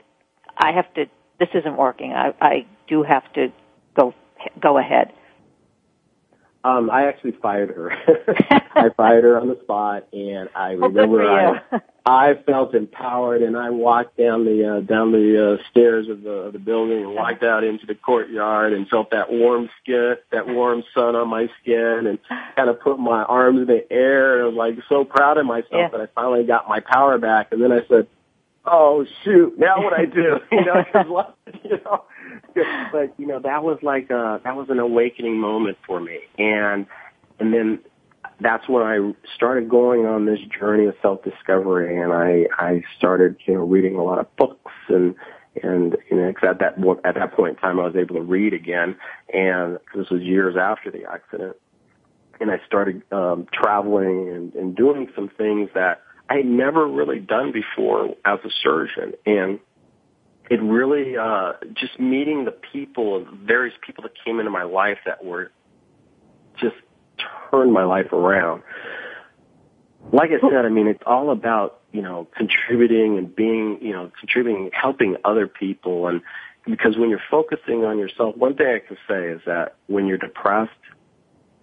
I have to, this isn't working. I, I do have to go, go ahead. Um, I actually fired her. I fired her on the spot, and I remember I I felt empowered, and I walked down the uh, down the uh, stairs of the of the building and walked out into the courtyard and felt that warm skin, that warm sun on my skin, and kind of put my arms in the air. And I was like so proud of myself Yeah. that I finally got my power back. And then I said, "Oh shoot, now what I do?" you know, 'cause you know. But you know, that was like uh that was an awakening moment for me, and and then that's when I started going on this journey of self discovery, and I I started you know reading a lot of books and and you know cause at that at that point in time I was able to read again, and this was years after the accident, and I started um, traveling and, and doing some things that I had never really done before as a surgeon, and it really uh, just meeting the people, various people that came into my life that were just turned my life around. Like I said, I mean, it's all about, you know, contributing and being, you know, contributing, helping other people. And because when you're focusing on yourself, one thing I can say is that when you're depressed,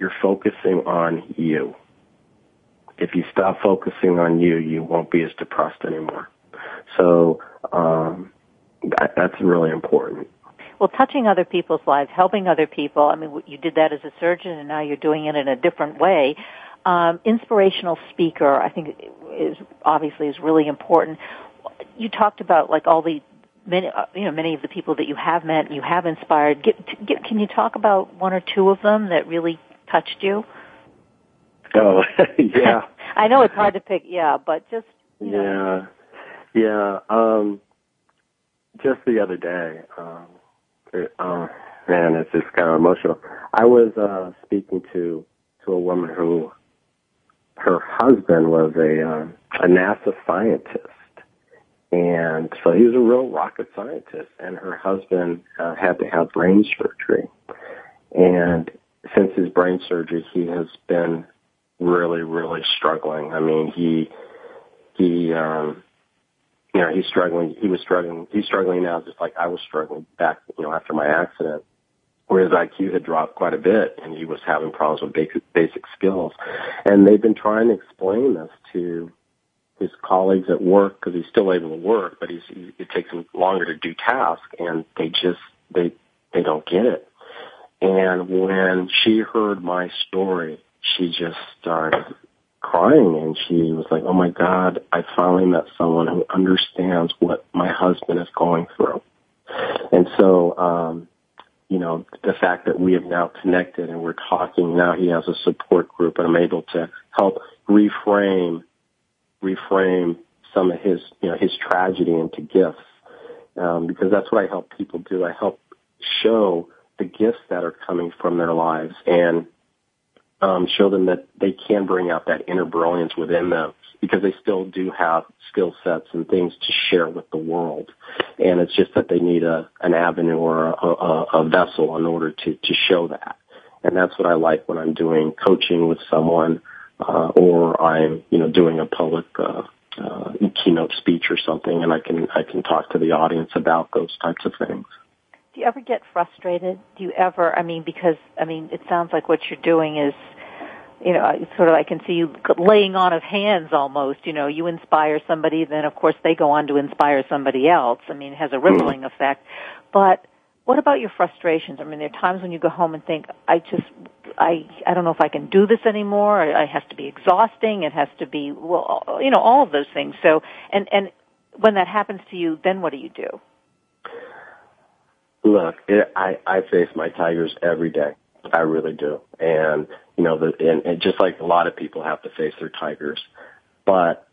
you're focusing on you. If you stop focusing on you, you won't be as depressed anymore. So, um, that, that's really important. Well, touching other people's lives, helping other people. I mean, you did that as a surgeon, and now you're doing it in a different way. Um, inspirational speaker, I think, is obviously is really important. You talked about like all the many, uh, you know, many of the people that you have met, and you have inspired. Get, get, can you talk about one or two of them that really touched you? Oh, yeah. I know it's hard to pick, yeah, but just you know. Yeah, yeah. Um, just the other day, um, it, uh, man, it's just kind of emotional. I was uh, speaking to to a woman who her husband was a uh, a NASA scientist, and so he was a real rocket scientist, and her husband uh, had to have brain surgery, and since his brain surgery, he has been really, really struggling. I mean, he he um you know he's struggling he was struggling he's struggling now just like i was struggling back you know after my accident where his iq had dropped quite a bit and he was having problems with basic basic skills and they've been trying to explain this to his colleagues at work because he's still able to work but he's he, it takes him longer to do tasks and they just they they don't get it and when she heard my story she just started crying and she was like, Oh my God, I finally met someone who understands what my husband is going through. And so, um, you know, the fact that we have now connected and we're talking now, he has a support group and I'm able to help reframe, reframe some of his, you know, his tragedy into gifts. Um, because that's what I help people do. I help show the gifts that are coming from their lives and um, show them that they can bring out that inner brilliance within them because they still do have skill sets and things to share with the world. And it's just that they need a, an avenue or a, a, a vessel in order to, to show that. And that's what I like when I'm doing coaching with someone, uh, or I'm, you know, doing a public, uh, uh, keynote speech or something and I can, I can talk to the audience about those types of things. Do you ever get frustrated? Do you ever, I mean, because, I mean, it sounds like what you're doing is, you know, sort of, I can see you laying on of hands almost, you know, you inspire somebody, then of course they go on to inspire somebody else. I mean, it has a hmm. rippling effect. But what about your frustrations? I mean, there are times when you go home and think, I just, I, I don't know if I can do this anymore. It has to be exhausting. It has to be, well, you know, all of those things. So, and, and when that happens to you, then what do you do? Look, it, I I face my tigers every day. I really do, and you know, the and, and just like a lot of people have to face their tigers, but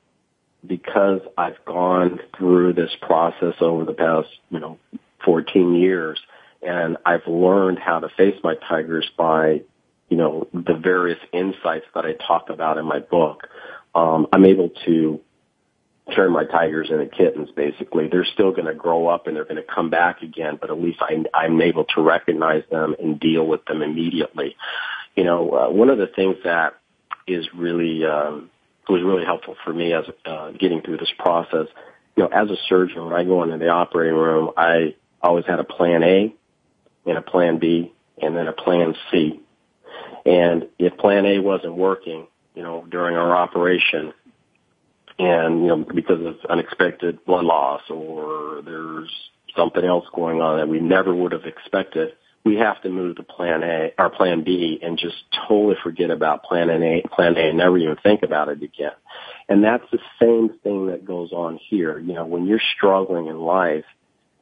because I've gone through this process over the past you know 14 years, and I've learned how to face my tigers by you know the various insights that I talk about in my book. Um, I'm able to turn my tigers into kittens basically. They're still going to grow up and they're going to come back again but at least I, i'm able to recognize them and deal with them immediately. You know uh, one of the things that is really um was really helpful for me as uh, getting through this process you know as a surgeon when i go into the operating room i always had a plan a and a plan b and then a plan c. And if plan A wasn't working, you know, during our operation, and, you know, because of unexpected blood loss or there's something else going on that we never would have expected, we have to move to plan A or plan B and just totally forget about plan A, plan A and never even think about it again. And that's the same thing that goes on here. You know, when you're struggling in life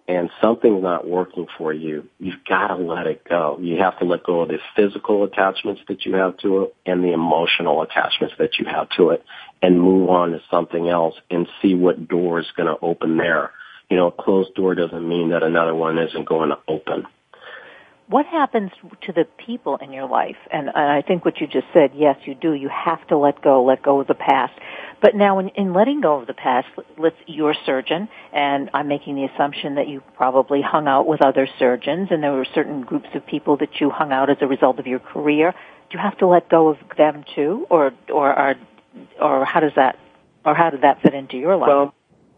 and something's not working for you, you've got to let it go. You have to let go of the physical attachments that you have to it and the emotional attachments that you have to it and move on to something else and see what door is going to open there. You know, a closed door doesn't mean that another one isn't going to open what happens to the people in your life? And, and, I think what you just said, yes, you do. You have to let go, let go of the past. But now in, in letting go of the past, let's, you're a surgeon, and I'm making the assumption that you probably hung out with other surgeons, and there were certain groups of people that you hung out as a result of your career. Do you have to let go of them too, or or are, or how does that, or how did that fit into your life? Well,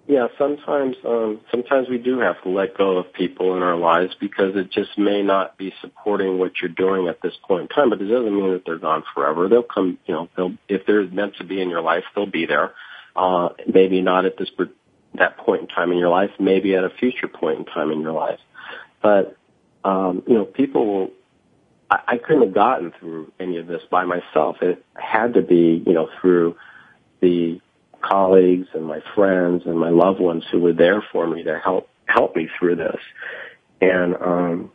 yeah, sometimes um, sometimes we do have to let go of people in our lives because it just may not be supporting what you're doing at this point in time. But it doesn't mean that they're gone forever. They'll come, you know, they'll if they're meant to be in your life, they'll be there. Uh, maybe not at this that point in time in your life, maybe at a future point in time in your life. But um, you know, people will. I, I couldn't have gotten through any of this by myself. It had to be, you know, through the colleagues and my friends and my loved ones who were there for me to help help me through this. And um,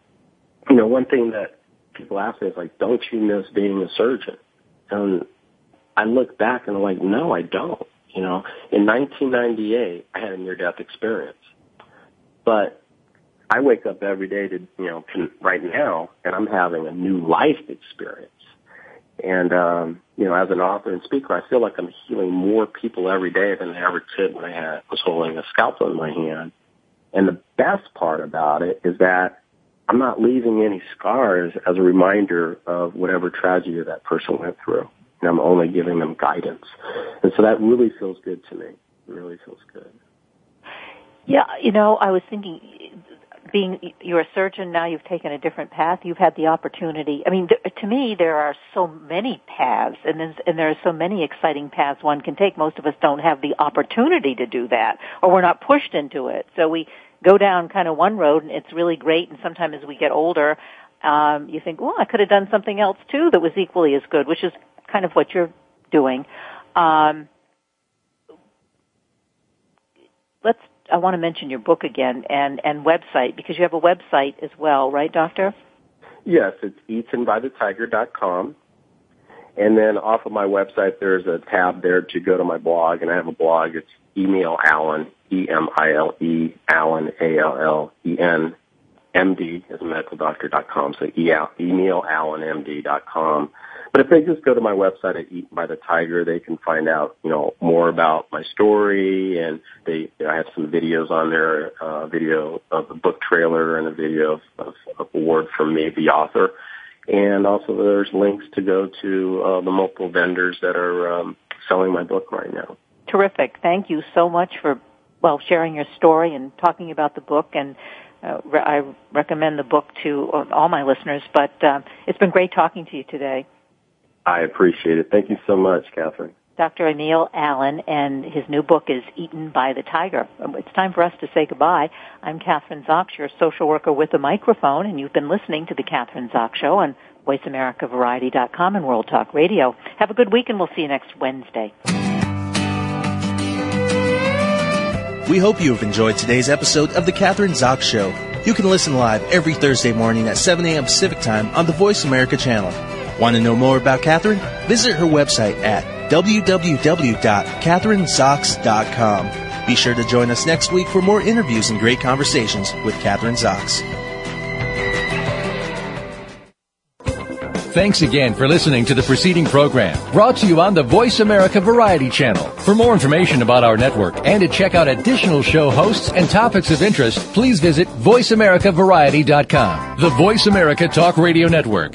you know, one thing that people ask me is like, "Don't you miss being a surgeon?" And I look back and I'm like, "No, I don't." You know, in 1998, I had a near-death experience, but I wake up every day to you know to right now, and I'm having a new life experience. And, um, you know, as an author and speaker, I feel like I'm healing more people every day than I ever could when I had, was holding a scalpel in my hand. And the best part about it is that I'm not leaving any scars as a reminder of whatever tragedy that person went through. And I'm only giving them guidance. And so that really feels good to me. It really feels good. Yeah, you know, I was thinking being you're a surgeon now you've taken a different path you've had the opportunity. I mean th- to me there are so many paths and there's, and there are so many exciting paths one can take. Most of us don't have the opportunity to do that or we're not pushed into it. So we go down kind of one road and it's really great and sometimes as we get older um you think well i could have done something else too that was equally as good which is kind of what you're doing. Um let's I want to mention your book again and, and website because you have a website as well, right, Doctor? Yes, it's eatenbythetiger.com. And then off of my website, there's a tab there to go to my blog, and I have a blog. It's Emile Allen, E-M-I-L-E, Allen, A-L-L-E-N, M-D, as a medical doctor dot com. So Emile Allen, M-D dot com. But if they just go to my website at Eaten by the Tiger, they can find out, you know, more about my story and they, I have some videos on there, uh, video of the book trailer and a video of, of, of a word from me, the author. And also there's links to go to, uh, the multiple vendors that are, um, selling my book right now. Terrific. Thank you so much for, well, sharing your story and talking about the book and uh, I recommend the book to all my listeners, but uh, it's been great talking to you today. I appreciate it. Thank you so much, Kathryn. Dr. Emile Allen, and his new book is Eaten by the Tiger. It's time for us to say goodbye. I'm Kathryn Zox, your social worker with a microphone, and you've been listening to the Kathryn Zox Show on VoiceAmericaVariety.com and World Talk Radio. Have a good week, and we'll see you next Wednesday. We hope you have enjoyed today's episode of the Kathryn Zox Show. You can listen live every Thursday morning at 7 a.m. Pacific Time on the Voice America channel. Want to know more about Kathryn? Visit her website at www.kathrynzox.com. Be sure to join us next week for more interviews and great conversations with Kathryn Zox. Thanks again for listening to the preceding program brought to you on the Voice America Variety Channel. For more information about our network and to check out additional show hosts and topics of interest, please visit VoiceAmericaVariety.com. The Voice America Talk Radio Network,